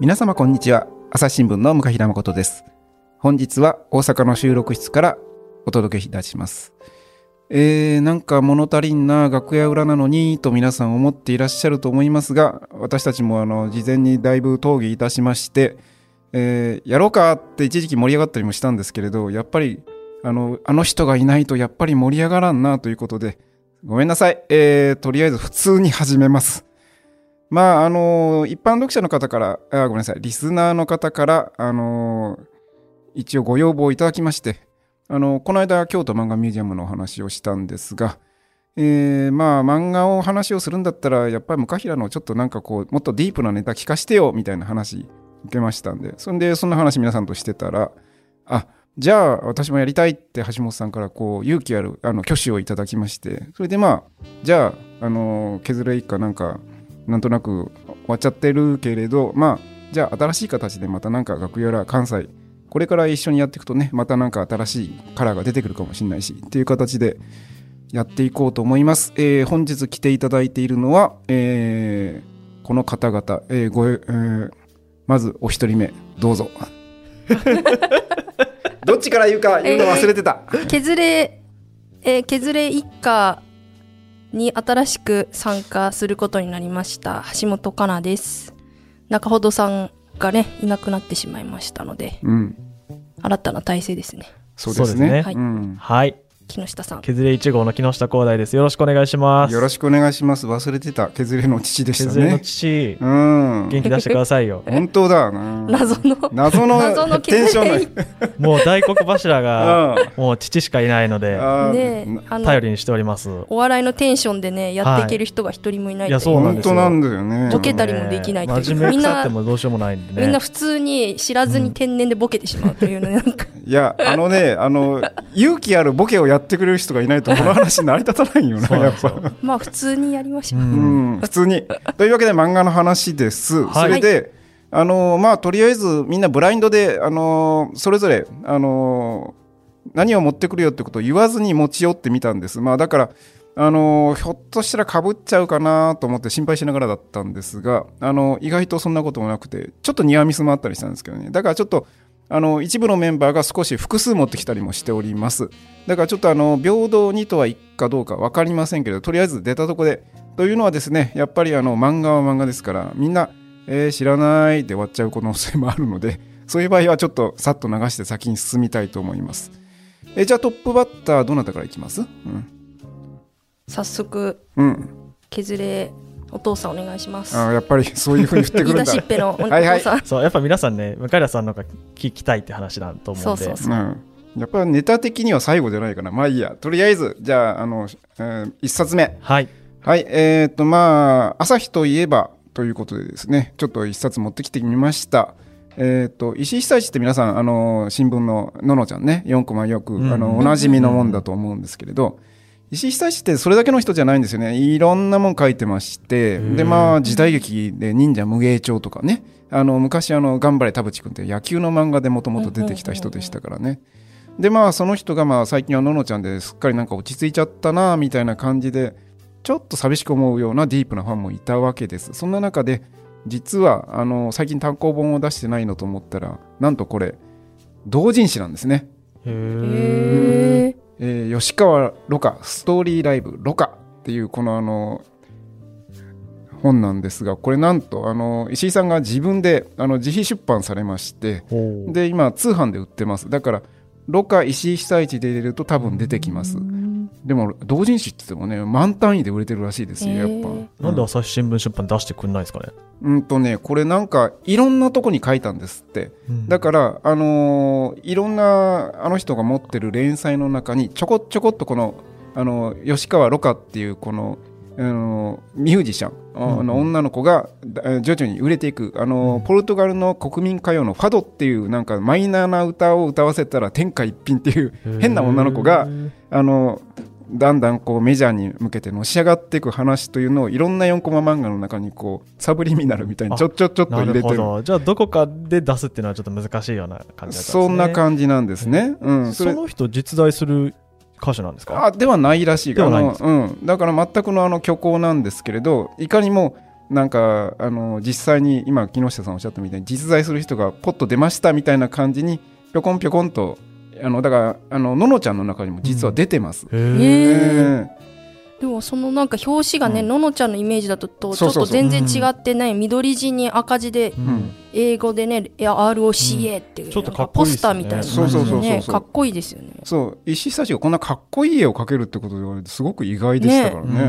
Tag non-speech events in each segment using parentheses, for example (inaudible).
皆様こんにちは。朝日新聞の向平誠です。本日は大阪の収録室からお届けいたします。えー、なんか物足りんな楽屋裏なのにと皆さん思っていらっしゃると思いますが私たちもあの事前にだいぶ討議いたしましてえー、やろうかって一時期盛り上がったりもしたんですけれどやっぱりあのあの人がいないとやっぱり盛り上がらんなということでごめんなさい、えー、とりあえず普通に始めます。まああの一般読者の方からあごめんなさいリスナーの方からあの一応ご要望をいただきましてあのこの間京都漫画ミュージアムのお話をしたんですがえー、まあ漫画を話をするんだったらやっぱり向平のちょっとなんかこうもっとディープなネタ聞かしてよみたいな話受けましたんでそんでそんな話皆さんとしてたらあじゃあ私もやりたいって橋本さんからこう勇気あるあの挙手をいただきましてそれでまあじゃああの削れ一家なんかなんとなく終わっちゃってるけれどまあじゃあ新しい形でまたなんか楽屋ら関西これから一緒にやっていくとねまたなんか新しいカラーが出てくるかもしれないしっていう形でやっていこうと思います、えー、本日来ていただいているのは、えー、この方々、えーごえー、まずお一人目どうぞ。(laughs) どっちから言うか言うの忘れてた、えー、削れ、えー、削れ一家に新しく参加することになりました橋本香奈です。中ほどさんがねいなくなってしまいましたので、うん、新たな体制ですね。そうですね。はい、うん、はい木下さん。削れ1号の木下光大です。よろしくお願いします。よろしくお願いします。忘れてた。削れの父でしたね。削れの父。うん。元気出してくださいよ。(laughs) 本当だ。な謎の謎の謎のテンションもう大黒柱が (laughs) もう父しかいないのでね頼りにしております。お笑いのテンションでねやっていける人が一人もいない、い、やそうなんですよ。なんだよね。ボケたりもできない真面目くさってもどうしようもないんでね。みんな普通に知らずに天然でボケてしまうというのなんか。いやあのねあの勇気あるボケをやってくれる人がいないとこの話成り立たないよなやっぱ。まあ普通にやりましょう、うん、普通に。というわけで漫画の話です、はい、それで、あのまあとりあえずみんなブラインドであのそれぞれあの何を持ってくるよってことを言わずに持ち寄ってみたんです。まあだからあのひょっとしたらかぶっちゃうかなと思って心配しながらだったんですがあの意外とそんなこともなくてちょっとニアミスもあったりしたんですけどね。だからちょっとあの一部のメンバーが少し複数持ってきたりもしております。だからちょっとあの平等にとはいくかどうか分かりませんけどとりあえず出たとこでというのはですねやっぱりあの漫画は漫画ですからみんな、えー、知らないで終わっちゃう可能性もあるのでそういう場合はちょっとさっと流して先に進みたいと思います、えー、じゃあトップバッターどなたからいきます、うん、早速、うん、削れお父さんお願いします。あやっぱりそういうふうに振ってくるんだ。しっぺのお父さん。はいはい、そうやっぱ皆さんね向平さんのが聞きたいって話だと思うんで。そうそうそう。うんやっぱネタ的には最後じゃないかな。まあいいや。とりあえず、じゃあ、あの、えー、一冊目。はい。はい。えっ、ー、と、まあ、朝日といえばということでですね、ちょっと一冊持ってきてみました。えっ、ー、と、石井久志って皆さん、あの、新聞のののちゃんね、4コマよく、あの、おなじみのもんだと思うんですけれど、石井久志ってそれだけの人じゃないんですよね。いろんなもん書いてまして、で、まあ、時代劇で忍者無芸帳とかね、あの、昔あの、頑張れ田淵君って野球の漫画でもともと出てきた人でしたからね。で、まあ、その人がまあ、最近はののちゃんですっかりなんか落ち着いちゃったな、みたいな感じで、ちょっと寂しく思うようなディープなファンもいたわけです。そんな中で、実は、あの、最近単行本を出してないのと思ったら、なんとこれ、同人誌なんですね。へー。えー、吉川ロカストーリーライブロカっていうこのあの本なんですがこれなんとあの石井さんが自分であの自費出版されましてで今通販で売ってます。だからロカ石井被災地で入れると多分出てきますでも同人誌って言ってもね満単位で売れてるらしいですよやっぱ、なんで朝日新聞出版出してくんないですかね？うんとねこれなんかいろんなとこに書いたんですって、うん、だからあのー、いろんなあの人が持ってる連載の中にちょこちょこっとこのあの吉川ロカっていうこのあのミュージシャン、あの女の子が徐々に売れていくあの、ポルトガルの国民歌謡のファドっていうなんかマイナーな歌を歌わせたら天下一品っていう変な女の子があのだんだんこうメジャーに向けてのし上がっていく話というのをいろんな4コマ漫画の中にこうサブリミナルみたいにちょちょちょっと入れてる。じゃあどこかで出すっていうのはちょっと難しいような感じだったんですね。そんな感じなんですね、うん、その人実在する歌手なんですか？あではないらしいか？な、うん、だから全くのあの虚構なんですけれどいかにもなんかあの実際に今木下さんおっしゃったみたいに実在する人がポッと出ましたみたいな感じにぴょこんぴょこんとあのだからあのののちゃんの中にも実は出てます。うん、へえ。でもそのなんか表紙がね、うん、ののちゃんのイメージだととちょっと全然違ってない、緑地に赤字で、うん、英語でね ROCA っていう、ちょっとポスターみたいなそうそうそうかっこいいですよね。そう石井久志がこんなかっこいい絵を描けるってことで言われてすごく意外でしたからね、ね、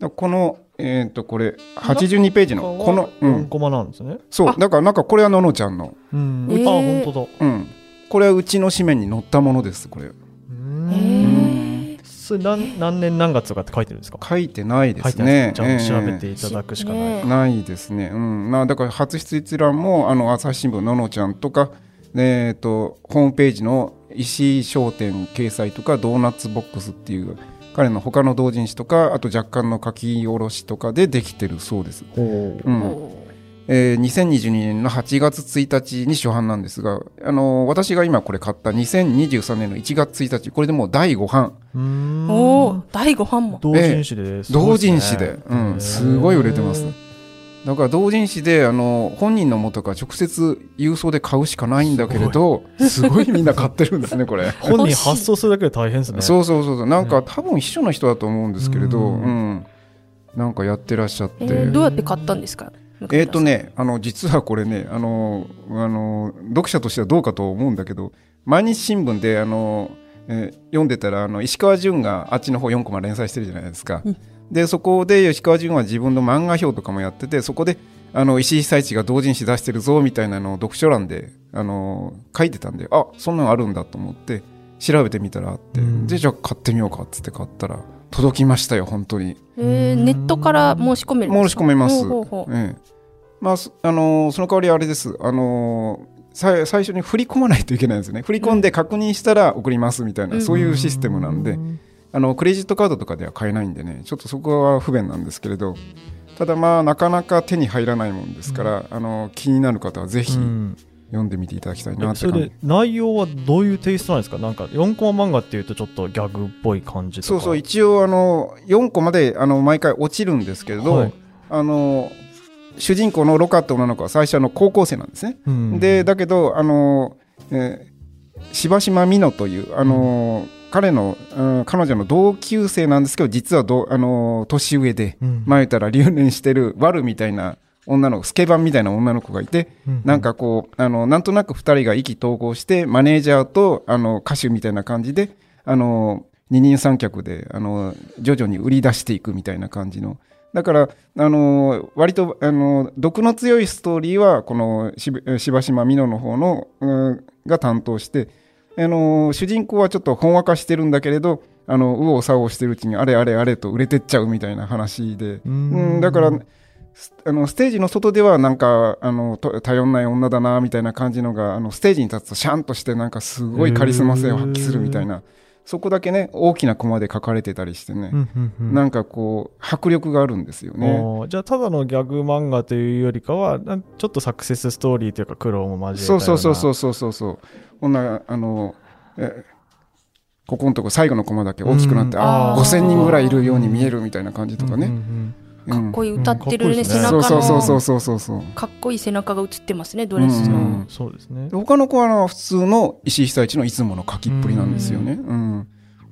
うん。このえっ、ー、とこれ82ページのこの4コマなんですね、そう。だからなんかこれはののちゃんの、うん、えー、あ本当だ。うんこれはうちの紙面に載ったものですこれ。うん。それ何何年何月とかって書いてるんですか？書いてないですね。じゃあ調べていただくしかない、えー、ないですね。うん。まあだから初出一覧もあの朝日新聞ののちゃんとかえーと、とホームページの石井商店掲載とかドーナツボックスっていう彼の他の同人誌とかあと若干の書き下ろしとかでできてるそうです。う。んえー、2022年の8月1日に初版なんですが、あのー、私が今これ買った2023年の1月1日これでもう第5版おお第5版も。同人誌で、えー、同人誌で、うん、すごい売れてます。だから同人誌であの本人の元から直接郵送で買うしかないんだけれどすごい。みんな買ってるんですねこれ。(laughs) 本人発送するだけで大変ですね。そうそうそうなんか、多分秘書の人だと思うんですけれど、うん、なんかやってらっしゃって、えー、どうやって買ったんですか？えっ、とねあの実はこれねあのあの読者としてはどうかと思うんだけど毎日新聞であの、えー、読んでたらあの石川淳があっちの方4コマ連載してるじゃないですか。うん。でそこで吉川淳は自分の漫画表とかもやっててそこであの石井久一が同人誌出してるぞみたいなのを読書欄であの書いてたんであそんなのあるんだと思って調べてみたらあって、うん、でじゃあ買ってみようかっつって買ったら届きましたよ本当に、えー、ネットから申し込める申し込めます。ほうほうええ。まああのその代わりあれです。あの最初に振り込まないといけないんですね。振り込んで確認したら送りますみたいな、うん、そういうシステムなんで、うん。あのクレジットカードとかでは買えないんでね。ちょっとそこは不便なんですけれど。ただまあなかなか手に入らないもんですから、うん、あの気になる方はぜひ、読んでみていただきたいなってそれで内容はどういうテイストなんですか？なんか4コマ漫画っていうとちょっとギャグっぽい感じそうそう一応あの4コマであの毎回落ちるんですけれど、はい、あの主人公のロカって女の子は最初の高校生なんですね、うん、でだけどあの、えー、柴島美濃というあの、うん。彼の、うん、彼女の同級生なんですけど実はどあの年上で、うん、前たら留年してるワルみたいな女の子スケバンみたいな女の子がいて、うん、なんかこうあのなんとなく2人が意気投合してマネージャーとあの歌手みたいな感じであの二人三脚であの徐々に売り出していくみたいな感じの。だから、あの割と、あの毒の強いストーリーはこの柴島美濃の方の、うん、が担当してあの主人公はちょっとほんわかしてるんだけれどあの右往左往してるうちにあれあれあれと売れてっちゃうみたいな話で。うんだからあのステージの外ではなんかあの頼んない女だなみたいな感じのがあのステージに立つとシャンとしてなんかすごいカリスマ性を発揮するみたいな。そこだけね大きなコマで書かれてたりしてね、うんうんうん、なんかこう迫力があるんですよね。じゃあただのギャグ漫画というよりかはちょっとサクセスストーリーというか苦労も交えたそうそうそうそうそうそうそうこんなあのえここのとこ最後のコマだけ大きくなって、うん、ああ5000人ぐらいいるように見えるみたいな感じとかね、うんうんうんかっこいい歌ってるね、背中の。そうそうそうそうそうそうかっこいい背中が映ってますねドレスの、うん、そうですね。他の子は普通の石井久一のいつもの書きっぷりなんですよね、うん、うん。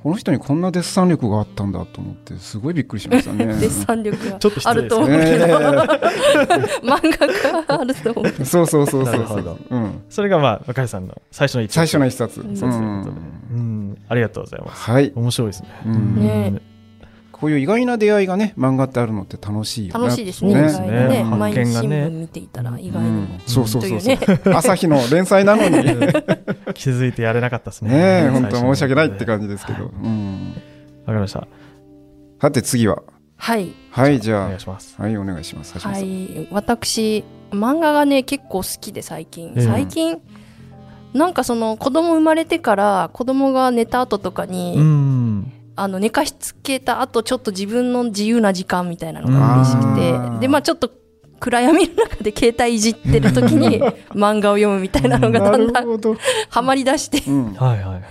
この人にこんなデッサン力があったんだと思ってすごいびっくりしましたね。デッサン力 (laughs) があると思うけど、漫画があると思うそうそうそうそうそう、うん、それがまあ若井さんの最初の一最初の一冊、うん、うん、ありがとうございます。はい。面白いですね,、うん、ねこういう意外な出会いがね漫画ってあるのって楽しいよね。楽しいですねね。ね。毎日新聞見ていたら意外に。も、そうそうそうそう、(laughs) 朝日の連載なのに。(laughs) 気づいてやれなかったですね。ね本当申し訳ないって感じですけど、うん。わかりました。さて次は。はい。はいじゃあ。お願いします。はいお願いします。はい。私漫画がね結構好きで最近。最近、なんかその子供生まれてから子供が寝た後とかに、うんあの寝かしつけた後ちょっと自分の自由な時間みたいなのが嬉しくてでまあちょっと暗闇の中で携帯いじってる時に (laughs) 漫画を読むみたいなのがだんだんはまりだして。はいはい。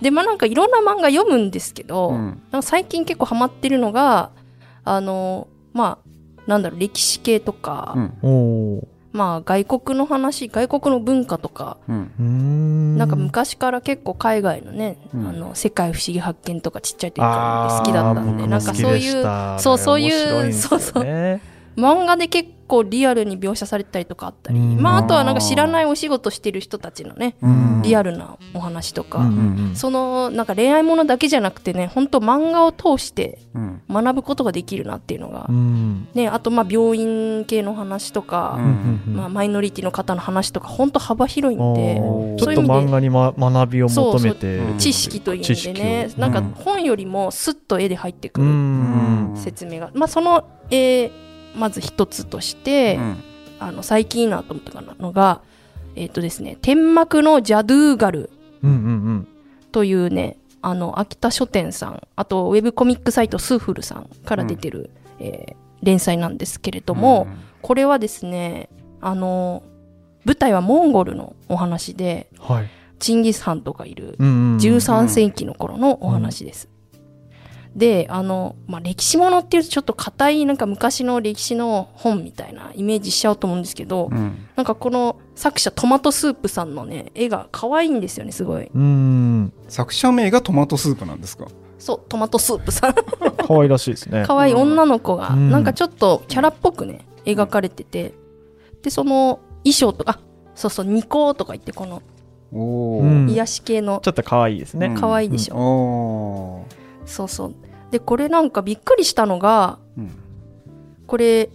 でまあなんかいろんな漫画読むんですけど、うん、なんか最近結構ハマってるのがあのまあなんだろう歴史系とか、うん、まあ外国の話外国の文化とか、うん、なんか昔から結構海外のね、うん、あの世界不思議発見とかちっちゃい時から好きだったんでなんかそういうそうそういう、ね、そうそう漫画で結構リアルに描写されたりとかあったり、まあ、あとはなんか知らないお仕事してる人たちのね、リアルなお話とか、そのなんか恋愛ものだけじゃなくてね本当漫画を通して学ぶことができるなっていうのが、ね、あとまあ病院系の話とか、まあ、マイノリティの方の話とか本当幅広いんでちょっと漫画に、ま、学びを求めて。知識という意味でね、なんか本よりもすっと絵で入ってくる説明が、まあ、その絵まず一つとして、うん、あの最近いいなと思ったのが、えっ、ー、とですね、天幕のジャードゥーガルというね、あの秋田書店さん、あとウェブコミックサイト Souffleさんから出てる、うん、えー、連載なんですけれども、うん、これはですね、あの舞台はモンゴルのお話で、はい、チンギス・ハンとかいる13世紀の頃のお話です。であの、まあ、歴史ものっていうとちょっと硬いなんか昔の歴史の本みたいなイメージしちゃうと思うんですけど、うん、なんかこの作者トマトスープさんのね絵が可愛いんですよねすごい。うん。作者名がトマトスープなんですか？そうトマトスープさん。可愛らしいですね。可愛い女の子が、なんかちょっとキャラっぽくね描かれててでその衣装とかそうそうニコとか言ってこの癒し系の。ちょっと可愛いですね。可愛いでしょ、うん。そうそうでこれなんかびっくりしたのが、うん、これ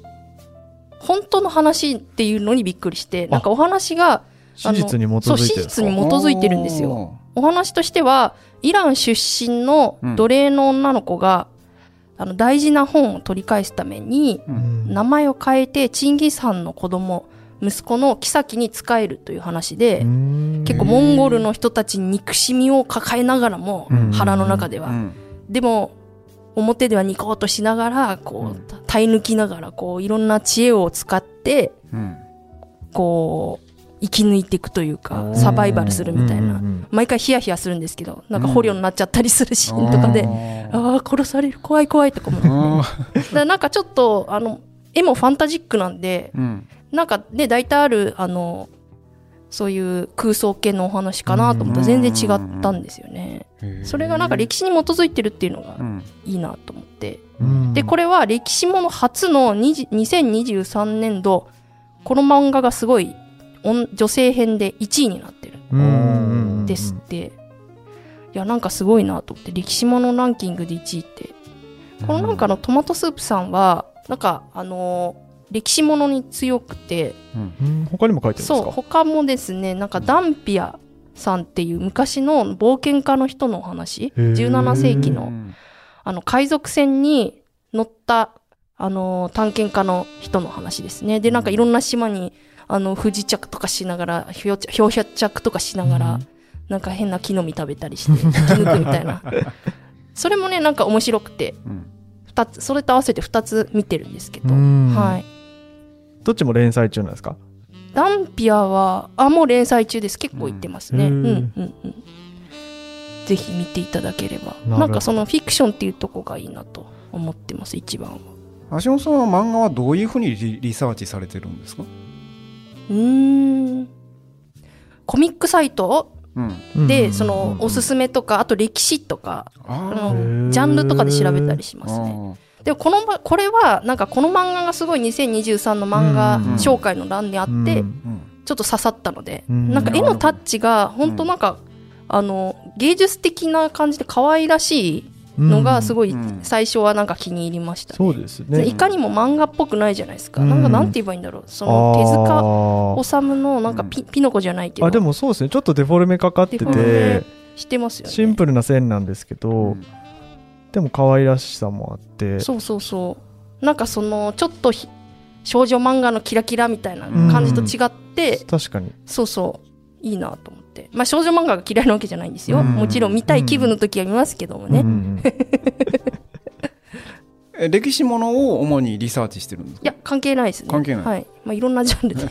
本当の話っていうのにびっくりしてなんかお話が史実に基づいてる史実に基づいてるんですよ。お話としてはイラン出身の奴隷の女の子が、うん、あの大事な本を取り返すために、うん、名前を変えてチンギス・ハンの子供息子の妃に仕えるという話で結構モンゴルの人たちに憎しみを抱えながらも腹の中では。でも表ではニコッとしながらこう、耐え抜きながらこういろんな知恵を使って、うん、こう生き抜いていくというかサバイバルするみたいな、毎回ヒヤヒヤするんですけどなんか捕虜になっちゃったりするシーンとかで、ああ殺される怖い怖いとかもだなんかちょっとあの絵もファンタジックなんで、うん、なんかね大体あるあのそういう空想系のお話かなと思ったら全然違ったんですよね。それがなんか歴史に基づいてるっていうのがいいなと思って。で、これは歴史もの初の2023年度、この漫画がすごい女性編で1位になってるんですって。いや、なんかすごいなと思って、歴史ものランキングで1位って。このなんかのトマトスープさんは、なんかあのー歴史ものに強くて、うん、他にも書いてるんですか？そう他もですねなんかダンピアさんっていう昔の冒険家の人のお話17世紀の。あの海賊船に乗ったあの探検家の人の話ですね。でなんかいろんな島にあの不時着とかしながら漂着とかしながら、うん、なんか変な木の実食べたりして生き抜くみたいな。(laughs) それもねなんか面白くて、うん、2つそれと合わせて2つ見てるんですけど。はいどっちも連載中なんですか？ダンピアはあもう連載中です。結構行ってますね、うん、うんうんうん。ぜひ見ていただければ。なんかそのフィクションっていうとこがいいなと思ってます一番は。橋本さんは漫画はどういうふうにリリサーチされてるんですか？うん。コミックサイト？で、そのおすすめとかあと歴史とかあのジャンルとかで調べたりしますねでもこのこれはなんかこの漫画がすごい2023の漫画紹介の欄にあって、ちょっと刺さったので、なんか絵のタッチが本当なんか、あの芸術的な感じで可愛らしいのがすごい最初はなんか気に入りました、ね、そうですね。いかにも漫画っぽくないじゃないですか、うん、なんかなんて言えばいいんだろう。その手塚治虫のなんかピ,、ピノコじゃないけど。あでもそうですね。ちょっとデフォルメかかってて。してますよ、ね、シンプルな線なんですけど、うんでも可愛らしさもあって。そうそうそう。なんかそのちょっと少女漫画のキラキラみたいな感じと違って、うん、確かに。そうそういいなと思って。まあ少女漫画が嫌いなわけじゃないんですよ、うん、もちろん見たい気分の時は見ますけどもね、(laughs) うん、歴史ものを主にリサーチしてるんですいや関係ないですね。関係ない、はい。まあ、いろんなジャンルで。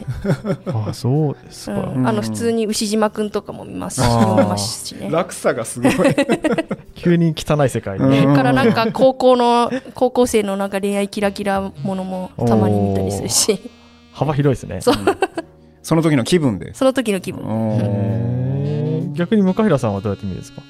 (laughs) あそうですか、うん、あの普通に牛島君とかも見ます。ますしね。落差がすごい。(laughs) 急に汚い世界に、ね、からなんか高校の (laughs) 高校生のなんか恋愛キラキラものもたまに見たりするし。幅広いですね。そう。その時の気分で。その時の気分。逆に向平さんはどうやって見るんですか？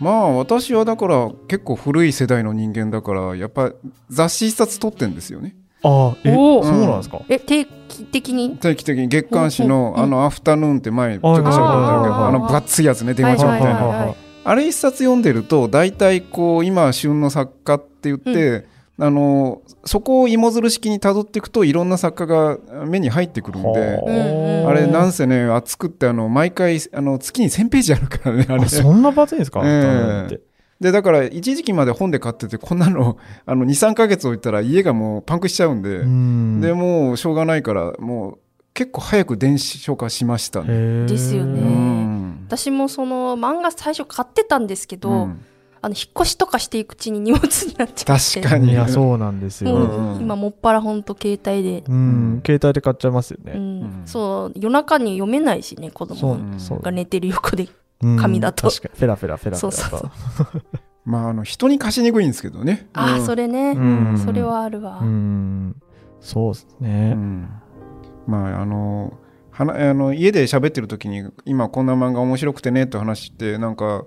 まあ私はだから結構古い世代の人間だからやっぱ雑誌一冊取ってんですよね。ああ、え、そうなんですか？え、定期的に？定期的に月刊誌のあのアフタヌーンって前ちょっと喋ったんだけど、あの分厚いやつね、電話帳みたいな。あれ一冊読んでると大体こう今旬の作家って言って、あのそこを芋づる式にたどっていくといろんな作家が目に入ってくるんで、あ。れなんせね熱くってあの毎回あの月に1000ページあるからねあれ。そんなバズいんですか、えー、でだから一時期まで本で買っててこんなの (laughs) あの23か月置いたら家がもうパンクしちゃうんででもうしょうがないからもう結構早く電子書化しましたね。ですよね。私もその漫画最初買ってたんですけど、うんあの引っ越しとかしていくうちに荷物になっちゃって。確かに。いやそうなんですよ、うん、今もっぱら本当携帯で。うん。携帯で買っちゃいますよね、うん、そう夜中に読めないしね子供が。寝てる横で紙だと、確かに。フェラフェラフェラフェラ。そうそう (laughs) まああの人に貸しにくいんですけどね。ああ、それね、それはあるわ。そうですね、まああのはなあの家で喋ってる時に今こんな漫画面白くてねって話してなんか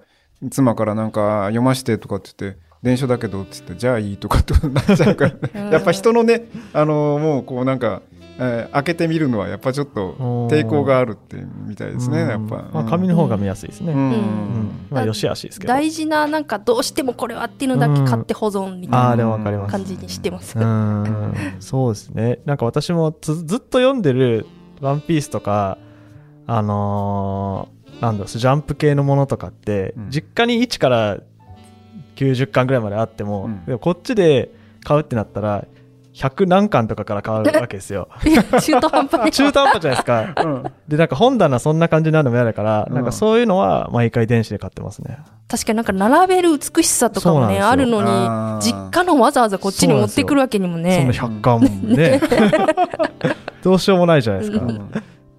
妻からなんか読ましてとかって言って電書だけどって言ってじゃあいいとかってなっちゃうから、やっぱ人のねあのもうこうなんか、えー、開けてみるのはやっぱちょっと抵抗があるってみたいですねやっぱ、まあ、紙の方が見やすいですね、うん。まあよしあしですけど。大事ななんかどうしてもこれはっていうのだけ買って保存みたいな感じにしてます。そうですね。なんか私もずずっと読んでる「ワンピースとかあのーなんだジャンプ系のものとかって、うん、実家に1から90巻ぐらいまであっても、うん、もこっちで買うってなったら100何巻とかから買うわけですよ。(laughs) 中途半端中途半端じゃないですか。うん、で、なんか本棚そんな感じになるのも嫌だから、なんかそういうのは毎回電子で買ってますね。確かになんか並べる美しさとかもね、あるのに、実家のわざわざこっちに持ってくるわけにもね。そんな100巻もね。(laughs) どうしようもないじゃないですか。っ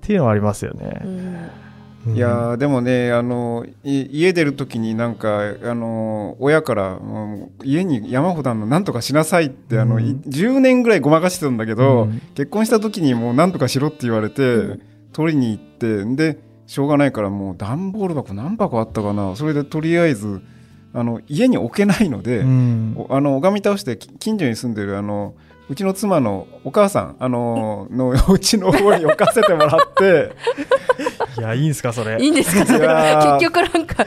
ていうのはありますよね。いやでもねあの家出る時になんかあの親から家に山ほどあのなんとかしなさいってあの、うん、10年ぐらいごまかしてたんだけど、うん、結婚した時にもうなんとかしろって言われて、うん、取りに行ってでしょうがないからもう段ボール箱何箱あったかな？それでとりあえずあの家に置けないので、あの拝み倒して近所に住んでるあのうちの妻のお母さん、あのー、のうちの方に置かせてもらって。(laughs) いやいいんですかそれ。いいんですかそれ。結局なんか。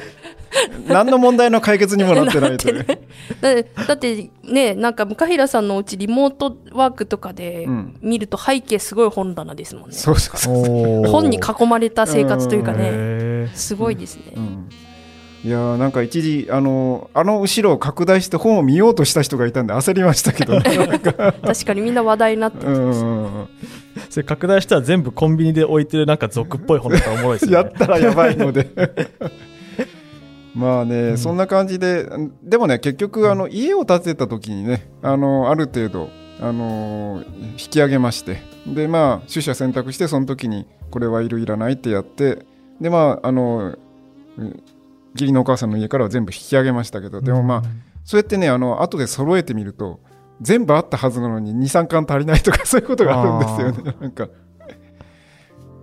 何の問題の解決にもなってないという。(laughs) だってねなんか向平さんのうちリモートワークとかで見ると背景すごい本棚ですもんね、そうそうそう本に囲まれた生活というかね。すごいですね、うんいやなんか一時あのあの後ろを拡大して本を見ようとした人がいたんで焦りましたけど、ね、(laughs) 確かにみんな話題になってる。それ拡大したら全部コンビニで置いてるなんか俗っぽい本だったらおもろいですね。やったらやばいので。(laughs) まあね、うん、そんな感じででもね結局あの家を建てた時にねあのある程度あの引き上げまして。でまあ取捨選択してその時にこれはいるいらないってやって。でまああの義理のお母さんの家からは全部引き上げましたけど、でもまあ、そうやってね、あの、後で揃えてみると、全部あったはずなのに2、3巻足りないとかそういうことがあるんですよね。なんか、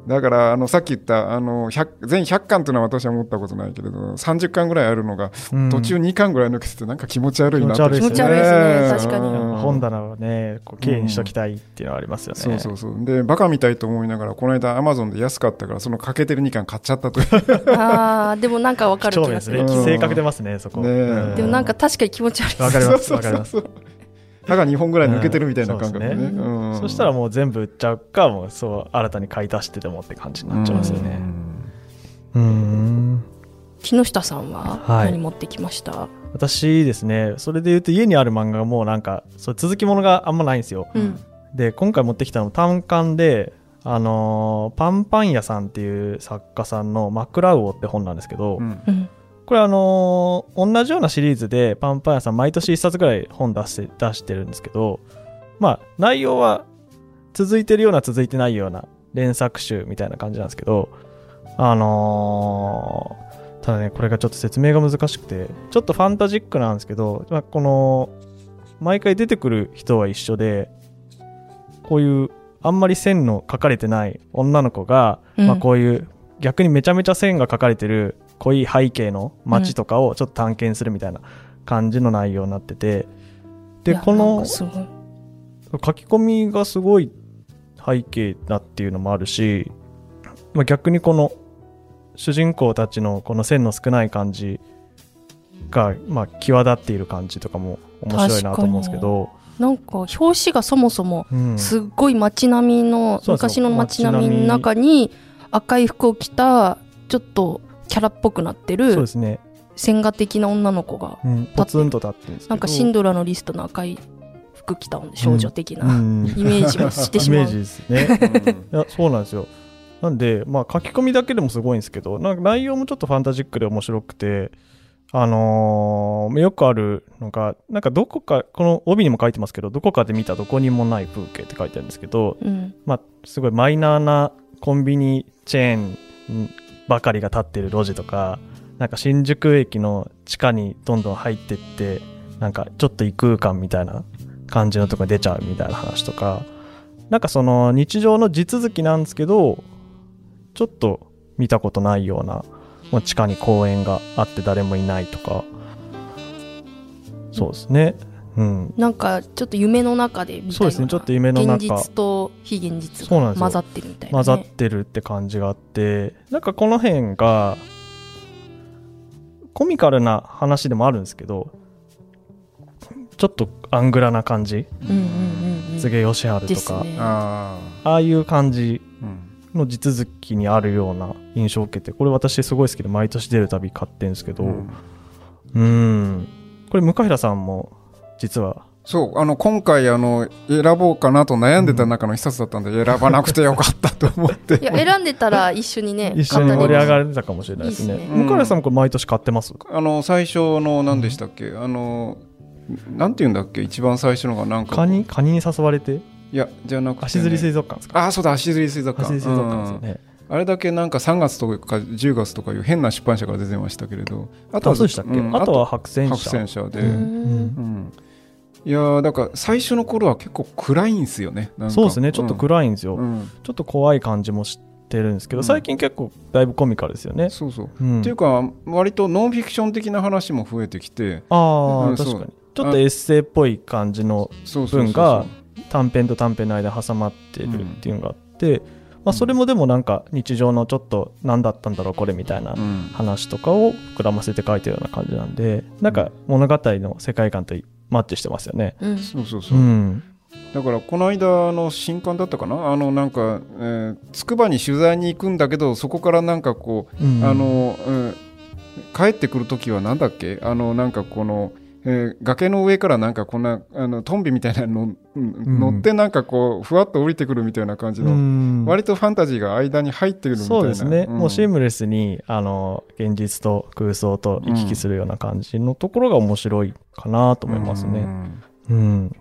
だからあのさっき言ったあの全100巻というのは私は思ったことないけれど30巻ぐらいあるのが、途中2巻ぐらい抜けててなんか気持ち悪いなと気持ち悪いですね。確かに。本棚をねこう綺麗にしときたいっていうのはありますよね、そうそうそう。でバカみたいと思いながらこの間アマゾンで安かったからその欠けてる2巻買っちゃったという。(laughs) ああでもなんかわかる気がする、ね、性格出ますねそこ、ね、でもなんか確かに気持ち悪いわかりますわかります歯が2本ぐらい抜けてるみたいな感覚でね,、うん。そしたらもう全部売っちゃうかもうそう新たに買い足してでもって感じになっちゃいますよね。うん。木下さんは何持ってきました、はい、私ですねそれで言うと家にある漫画がもうなんかそう続きものがあんまないんですよ、うん、で今回持ってきたの単館であのー、パンパン屋さんっていう作家さんの「マクラウオ」って本なんですけど、うん、これあのー同じようなシリーズでパンパン屋さん毎年1冊ぐらい本出して出してるんですけどまあ内容は続いてるような続いてないような連作集みたいな感じなんですけどあのーただねこれがちょっと説明が難しくてちょっとファンタジックなんですけど、まあ、この毎回出てくる人は一緒でこういうあんまり線の書かれてない女の子が、うん。まあ、こういう逆にめちゃめちゃ線が書かれてる濃い背景の街とかをちょっと探検するみたいな感じの内容になっててでこの書き込みがすごい背景だっていうのもあるし、まあ、逆にこの主人公たちのこの線の少ない感じが、まあ、際立っている感じとかも面白いなと思うんですけど、なんか表紙がそもそもうん。すっごい街並みの、昔の街並みの中に赤い服を着たちょっとキャラっぽくなってそうでるすね、線画的な女の子がうん、ポツンと立ってるんですなんかシンドラのリストの赤い服着た少女的な、うん。(laughs) イメージもしてしイメーまうジですね。(laughs) いやそうなんですよ。なんでまあ書き込みだけでもすごいんですけどなんか内容もちょっとファンタジックで面白くてあのーよくあるのがなんかどこかこの帯にも書いてますけどどこかで見たどこにもない風景って書いてあるんですけどうん。まあすごいマイナーなコンビニチェーンばかりが立ってる路地とかなんか新宿駅の地下にどんどん入ってってなんかちょっと異空間みたいな感じのとこに出ちゃうみたいな話とかなんかその日常の地続きなんですけどちょっと見たことないようなもう地下に公園があって誰もいないとか。そうですね。うん。なんかちょっと夢の中でみたいなそうですね。ちょっと夢の中。現実と非現実そうなんですよ。が混ざってるみたいな、ね、混ざってるって感じがあってなんかこの辺がコミカルな話でもあるんですけどちょっとアングラな感じ。うんうんうんうん。柘義治とか、ね。あああいう感じあ、うん。の地続きにあるような印象を受けてこれ私すごい好きで毎年出るたび買ってるんですけどううんん。これ向平さんも実は。そうあの今回あの選ぼうかなと悩んでた中の一冊だったんで、選ばなくてよかったと思って。いや選んでたら一緒にね (laughs) 一緒に盛り上がるれたかもしれないですね。いいですね。向平さんもこれ毎年買ってます？あの最初の何でしたっけ、あのなんて言うんだっけ？一番最初のがなんかカニ？カニに誘われて？いやじゃなくて、ね、足釣り水族館ですか？あそうだ足釣り水族館。足釣り水族館ですよね。うんあれだけなんか3月とか10月とかいう変な出版社から出てましたけれどあとはうでしたっけ、うんあとは白戦白車戦車で、ううん。うん。いやーだから最初の頃は結構暗いんですよねそうですねちょっと暗いんですよ、うん。うんちょっと怖い感じもしてるんですけど、うん。最近結構だいぶコミカルですよね、そうそう、うん。っていうか割とノンフィクション的な話も増えてきて。ああ、確かに。ちょっとエッセイっぽい感じの文が短編と短編の間挟まってるっていうのがあって、まあ、それもでもなんか日常のちょっと何だったんだろうこれみたいなうん。話とかを膨らませて書いてるような感じなんでなんか物語の世界観とマッチしてますよね。うん。そうそうそう。う、ん、だからこの間の新刊だったかな？あのなんかつくばに取材に行くんだけどそこからなんかこう、うん。あの、うん帰ってくる時はなんだっけ？あのなんかこの、えー崖の上からなんかこんなあのトンビみたいなの、うん。乗ってなんかこうふわっと降りてくるみたいな感じの、うん。割とファンタジーが間に入ってくるみたいな。そうですね、ん。もうシームレスにあの現実と空想と行き来するような感じのところが面白いかなと思いますうね。ん。うん、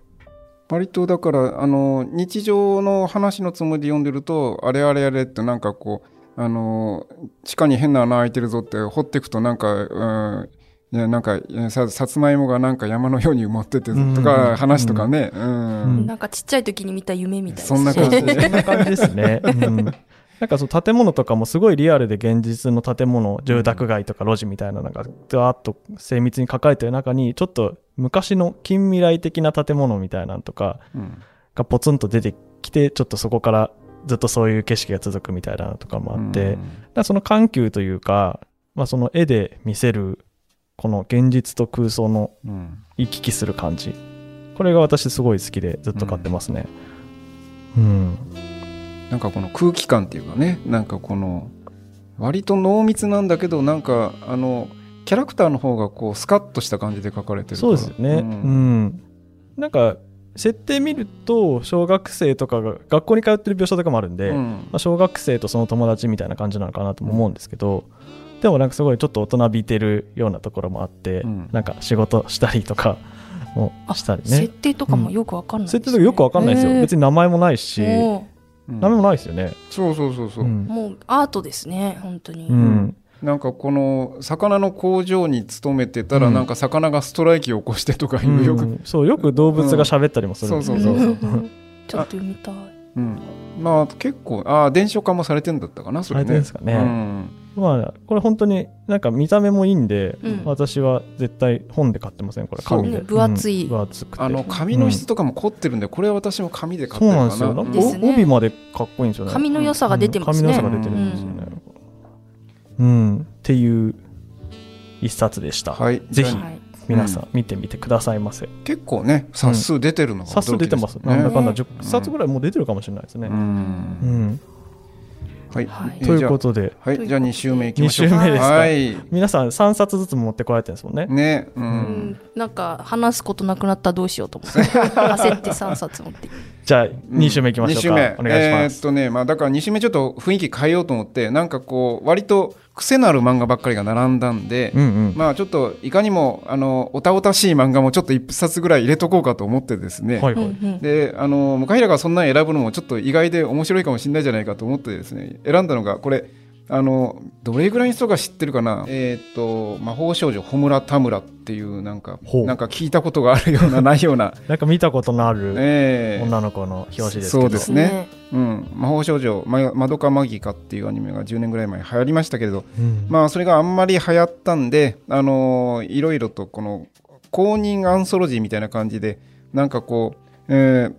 割とだからあの日常の話のつもりで読んでるとあれあれあれってなんかこうあの地下に変な穴開いてるぞって掘っていくとなんか、うん、いやなんかささつまいもがなんか山のように埋まっててうん。とか話とかね、うん。うん。なんかちっちゃい時に見た夢みたいな。そんな感じそんな感じですね。うん。なんかその建物とかもすごいリアルで現実の建物住宅街とか路地みたいなのがダーッと精密に書かれてる中にちょっと昔の近未来的な建物みたいなのとかうん。がポツンと出てきてちょっとそこからずっとそういう景色が続くみたいなのとかもあって、だからその緩急というか、まあ、その絵で見せるこの現実と空想のうん。行き来する感じ。これが私すごい好きでずっと買ってますね。うん、なんかこの空気感っていうかねなんかこの割と濃密なんだけどなんかあのキャラクターの方がこうスカッとした感じで描かれてるそうですよね。ううんん、なんか設定見ると小学生とかが学校に通ってる描写とかもあるんで、うん。まあ、小学生とその友達みたいな感じなのかなとも思うんですけどでもなんかすごいちょっと大人びてるようなところもあって、うん。なんか仕事したりとかもしたり設ね定とかもよくわかんない、設定とかよくわかんないですよ、別にに名前もないし名前もないですよね、そうそうそうそう、うん。うもうアートですね本当に、うん。なんかこの魚の工場に勤めてたら、うん。なんか魚がストライキを起こしてとかいうよく、うんそうよく動物が喋ったりもするんですよね。そうそうう。んちょっと読みたい。うん。まあ結構ああ伝承化もされてんだったかなそれね。ですかね。うんまあこれ本当になんか見た目もいいんで、うん。私は絶対本で買ってませんこれ。そう紙で、ね分厚い。うん分厚くて。あの紙の質とかも凝ってるんで、これは私も紙で買ってそうるかな。なんですよ。なんかですね。帯までかっこいいんですよね。紙の良さが出てますね、うん紙の良さが出てるんですよね。うん、っていう一冊でした、はい。ぜひ皆さん見てみてくださいませ、結構ね冊数出てるのが驚き冊数出てます、ね。なんだかんだね10冊ぐらいもう出てるかもしれないですね、ううんんはい、ということで。じゃあはいじゃあ2週目いきましょう二週目ですか。はい。皆さん3冊ずつ持ってこられてるんですもんね。ね。ううん。ん、なんか話すことなくなったらどうしようと思って。(laughs) 焦って3冊持って。じゃあ2週目いきましょうか、二週目。お願いします、えーっとねまあだから2週目ちょっと雰囲気変えようと思ってなんかこう割と癖のある漫画ばっかりが並んだんで、うんうん。まあちょっといかにもあのおたおたしい漫画もちょっと一冊ぐらい入れとこうかと思ってですね、はいはい、であの向平がそんなの選ぶのもちょっと意外で面白いかもしれないじゃないかと思ってですね選んだのがこれあのどれぐらいの人が知ってるかな？えっ、と魔法少女穂村田村っていうなんかなんか聞いたことがあるような (laughs) ないような、なんか見たことのあるええ。女の子の表紙ですけど、そうですね。うん、魔法少女まマドカマギカっていうアニメが10年ぐらい前に流行りましたけれど。うん。まあそれがあんまり流行ったんであのーいろいろとこの公認アンソロジーみたいな感じでなんかこう、えー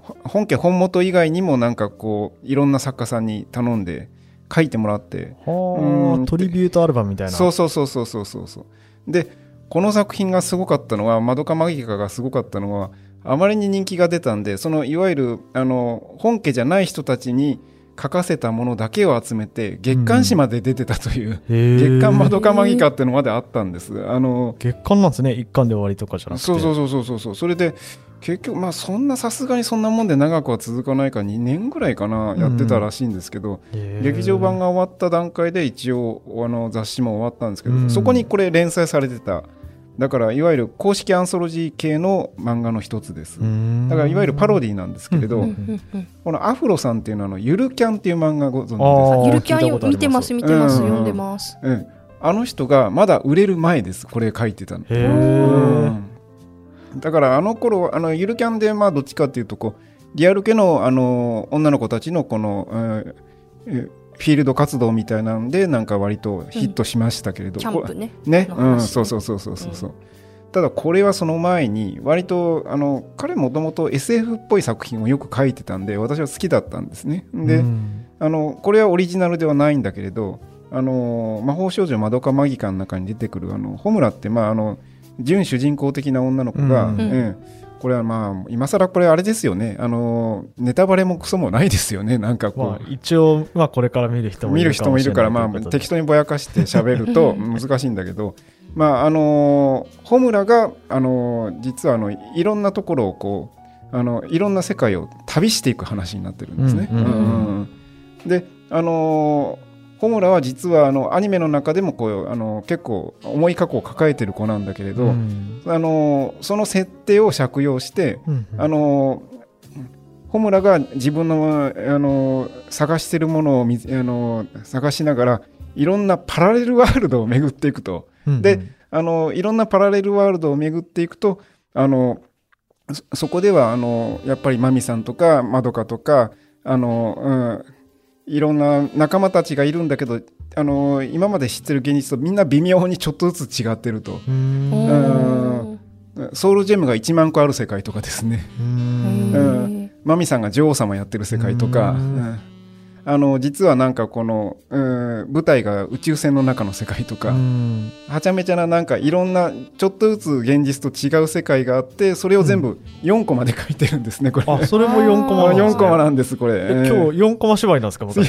ほ本家本元以外にもなんかこういろんな作家さんに頼んで書いてもらって。トリビュートアルバムみたいな。そうそうそうそうそうそうそう。でこの作品がすごかったのは「マドカマギカ」がすごかったのはあまりに人気が出たんでそのいわゆるあの本家じゃない人たちに書かせたものだけを集めて月刊誌まで出てたという、へー月刊マドカマギカっていうのまであったんです。あの月刊なんですね。一巻で終わりとかじゃなくて。そうそうそうそうそう。それで結局まあそんなさすがにそんなもんで長くは続かないか2年ぐらいかなやってたらしいんですけど、劇場版が終わった段階で一応あの雑誌も終わったんですけど、うん。そこにこれ連載されてた。だからいわゆる公式アンソロジー系の漫画の一つです、だからいわゆるパロディなんですけれど、このアフロさんっていうのはあのゆるキャンっていう漫画ご存知ですか？あー。ゆるキャン見てます見てますうん。読ん。でますうん、あの人がまだ売れる前です。これ書いてたの、へうーんだからあの頃あのゆるキャンでまあどっちかっていうとこうリアル系のあの女の子たちのこの、えーえーフィールド活動みたいなんでなんか割とヒットしましたけれど、こキャンプね。ね、うん、そうそうそうそうそうそう、ただこれはその前に割とあの彼もともと SF っぽい作品をよく書いてたんで私は好きだったんですね。で、うん。あのこれはオリジナルではないんだけれどあの魔法少女まどかマギカの中に出てくるあのホムラって、まあ、あの準主人公的な女の子が、うん。ええこれはまあ今更これあれですよね。あのネタバレもクソもないですよね。なんかこう、まあ、一応、まあ、これから見る人もい見るる人もいるから、まあ、適当にぼやかして喋ると (laughs) 難しいんだけど、まああのー、ホムラが、あのー実はあのいろんなところをこうあのいろんな世界を旅していく話になってるんですね。うん。うんうんうん。で、あのーホムラは実はあのアニメの中でもこうあの結構重い過去を抱えてる子なんだけれど、うん。あのーその設定を借用して、うんあのホムラが自分の、あの探してるものをあの探しながらいろんなパラレルワールドを巡っていくと。うん。であのいろんなパラレルワールドを巡っていくとあのそそこではあのやっぱりマミさんとかマドカとかあの、うん、いろんな仲間たちがいるんだけどあの今まで知ってる現実とみんな微妙にちょっとずつ違ってると。うんおうん。ソウルジェムが1万個ある世界とかですね。マミさんが女王様やってる世界とか、あの実はなんかこの、うん舞台が宇宙船の中の世界とか、うん。はちゃめちゃななんかいろんなちょっとずつ現実と違う世界があってそれを全部4コマで書いてるんですねこれ。あそれも4コマなんですね。4コマなんですこれ。え今日4コマ芝居なんですか僕 (laughs)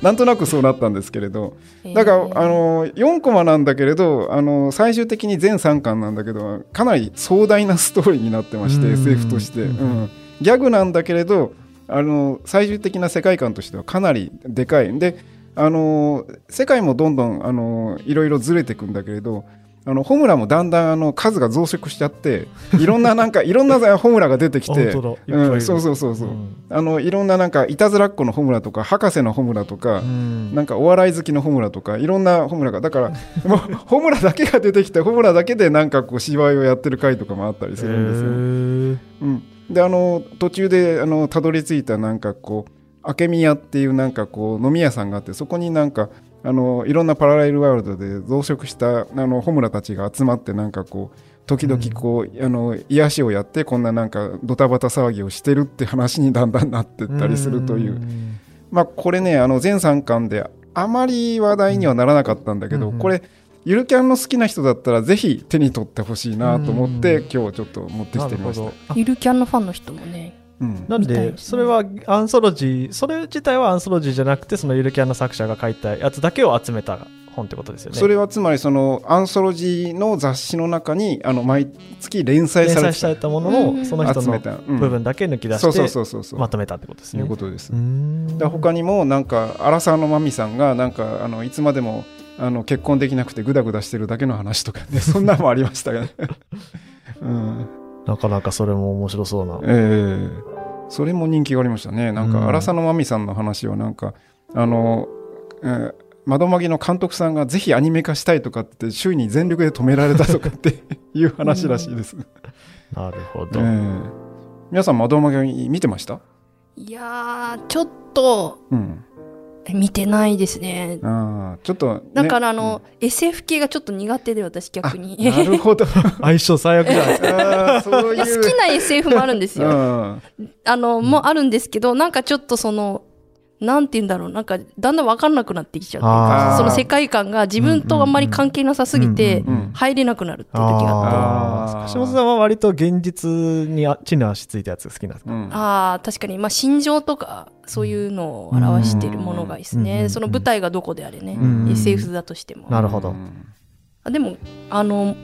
なんとなくそうなったんですけれど。ー。だから、へーあの4コマなんだけれどあの最終的に全3巻なんだけどかなり壮大なストーリーになってましてうん。SF として、うんうん。ギャグなんだけれどあの最終的な世界観としてはかなりでかい。であの世界もどんどんあのいろいろずれていくんだけれどあのホムラもだんだんあの数が増殖しちゃっていろんな (laughs) なんかいろんなホムラが出てきてそうそうそうそう、うん。あのいろんななんかいたずらっ子のホムラとか博士のホムラとか、うん。なんかお笑い好きのホムラとかいろんなホムラがだからもう (laughs) ホムラだけが出てきてホムラだけでなんかこう芝居をやってる回とかもあったりするんですよ。であの途中であのたどり着いたなんかこう明宮っていうなんかこう飲み屋さんがあってそこになんかあのいろんなパラレルワールドで増殖したあのホムラたちが集まってなんかこう時々こう、あの癒しをやってこんななんかドタバタ騒ぎをしてるって話にだんだんなってったりするという。ん。まあこれねあの全3巻であまり話題にはならなかったんだけど、うん。これゆるキャンの好きな人だったらぜひ手に取ってほしいなと思って、うん。今日ちょっと持ってきてみました。ゆるキャンのファンの人もねうん。なんでそれはアンソロジーそれ自体はアンソロジーじゃなくてそのゆるキャンの作者が書いたやつだけを集めた本ってことですよね。それはつまりそのアンソロジーの雑誌の中にあの毎月連載連されてたものうん。をその人の集めた、うん部分だけ抜き出そうそうしてそうそうそう、まとめたってことですね。いうことです、他にもなんか荒沢のまみさんがなんかあのいつまでもあの結婚できなくてグダグダしてるだけの話とかね。(laughs) そんなのもありましたよね、(laughs) うん。なかなかそれも面白そうな。ええ。それも人気がありましたね。なんうん。か荒沢のまみさんの話はなんかあの、えー窓マギの監督さんがぜひアニメ化したいとかって周囲に全力で止められたとかって (laughs) いう話らしいです、なるほえど、え皆さん窓マギ見てました？いやーちょっとうん見てないですね。ああちょっと、ね、だからあの、SF 系がちょっと苦手で私逆に。うんなるほど。(laughs) 相性最悪じゃないですか。好きな SF もあるんですよ。うん。あの、もあるんですけど、なんかちょっとその、なんて言うんだろう、なんかだんだんわかんなくなってきちゃあって、ー。その世界観が自分とあんまり関係なさすぎて入れなくなるっていう時があって。橋本さんは割と現実にあ地に足ついたやつが好きなんですか？うん。ああ、確かに、まあ、心情とか、そういうのを表しているものがいいですね。その舞台がどこであれね。うん。うん。SF だとしても。なるほど。うんあでも、あの、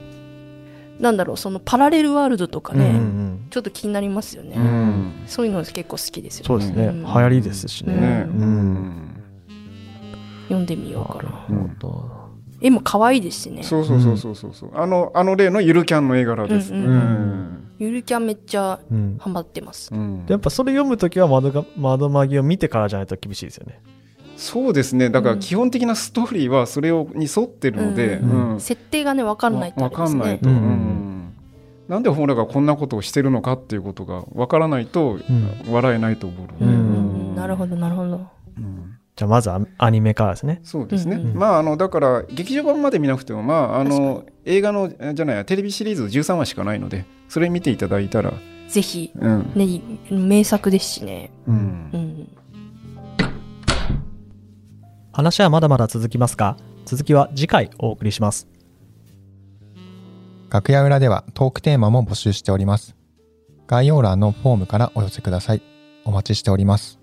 なんだろう、そのパラレルワールドとかうんうんうね、ん。ちょっと気になりますよね。うん。そういうの結構好きですよね。そうですね、うん。流行りですしね、ね。うん。うん読んでみようかな。絵も可愛いですしね。そうそうそうそうそうそう。あのあの例のゆるキャンの絵柄です。うんうんうん。ゆるキャンめっちゃうん。ハマってます。うん。でやっぱそれ読むときは窓が窓マギを見てからじゃないと厳しいですよね。そうですね。だからうん。基本的なストーリーはそれをに沿ってるので、うんうんうん。設定がね、わかんないとね。かんないと、。ううんんなんでホラがこんなことをしてるのかっていうことがわからないとうん。笑えないと思うなるほど、なるほど。うん。じゃあまずアアニメからですね。そうですね、うんうんまああのだから劇場版まで見なくてもまああの映画のじゃないやテレビシリーズ13話しかないのでそれ見ていただいたら、ぜひ、うん。ね、名作ですしね。ううんん。話はまだまだ続きますが続きは次回お送りします楽屋裏ではトークテーマも募集しております。概要欄のフォームからお寄せください。お待ちしております。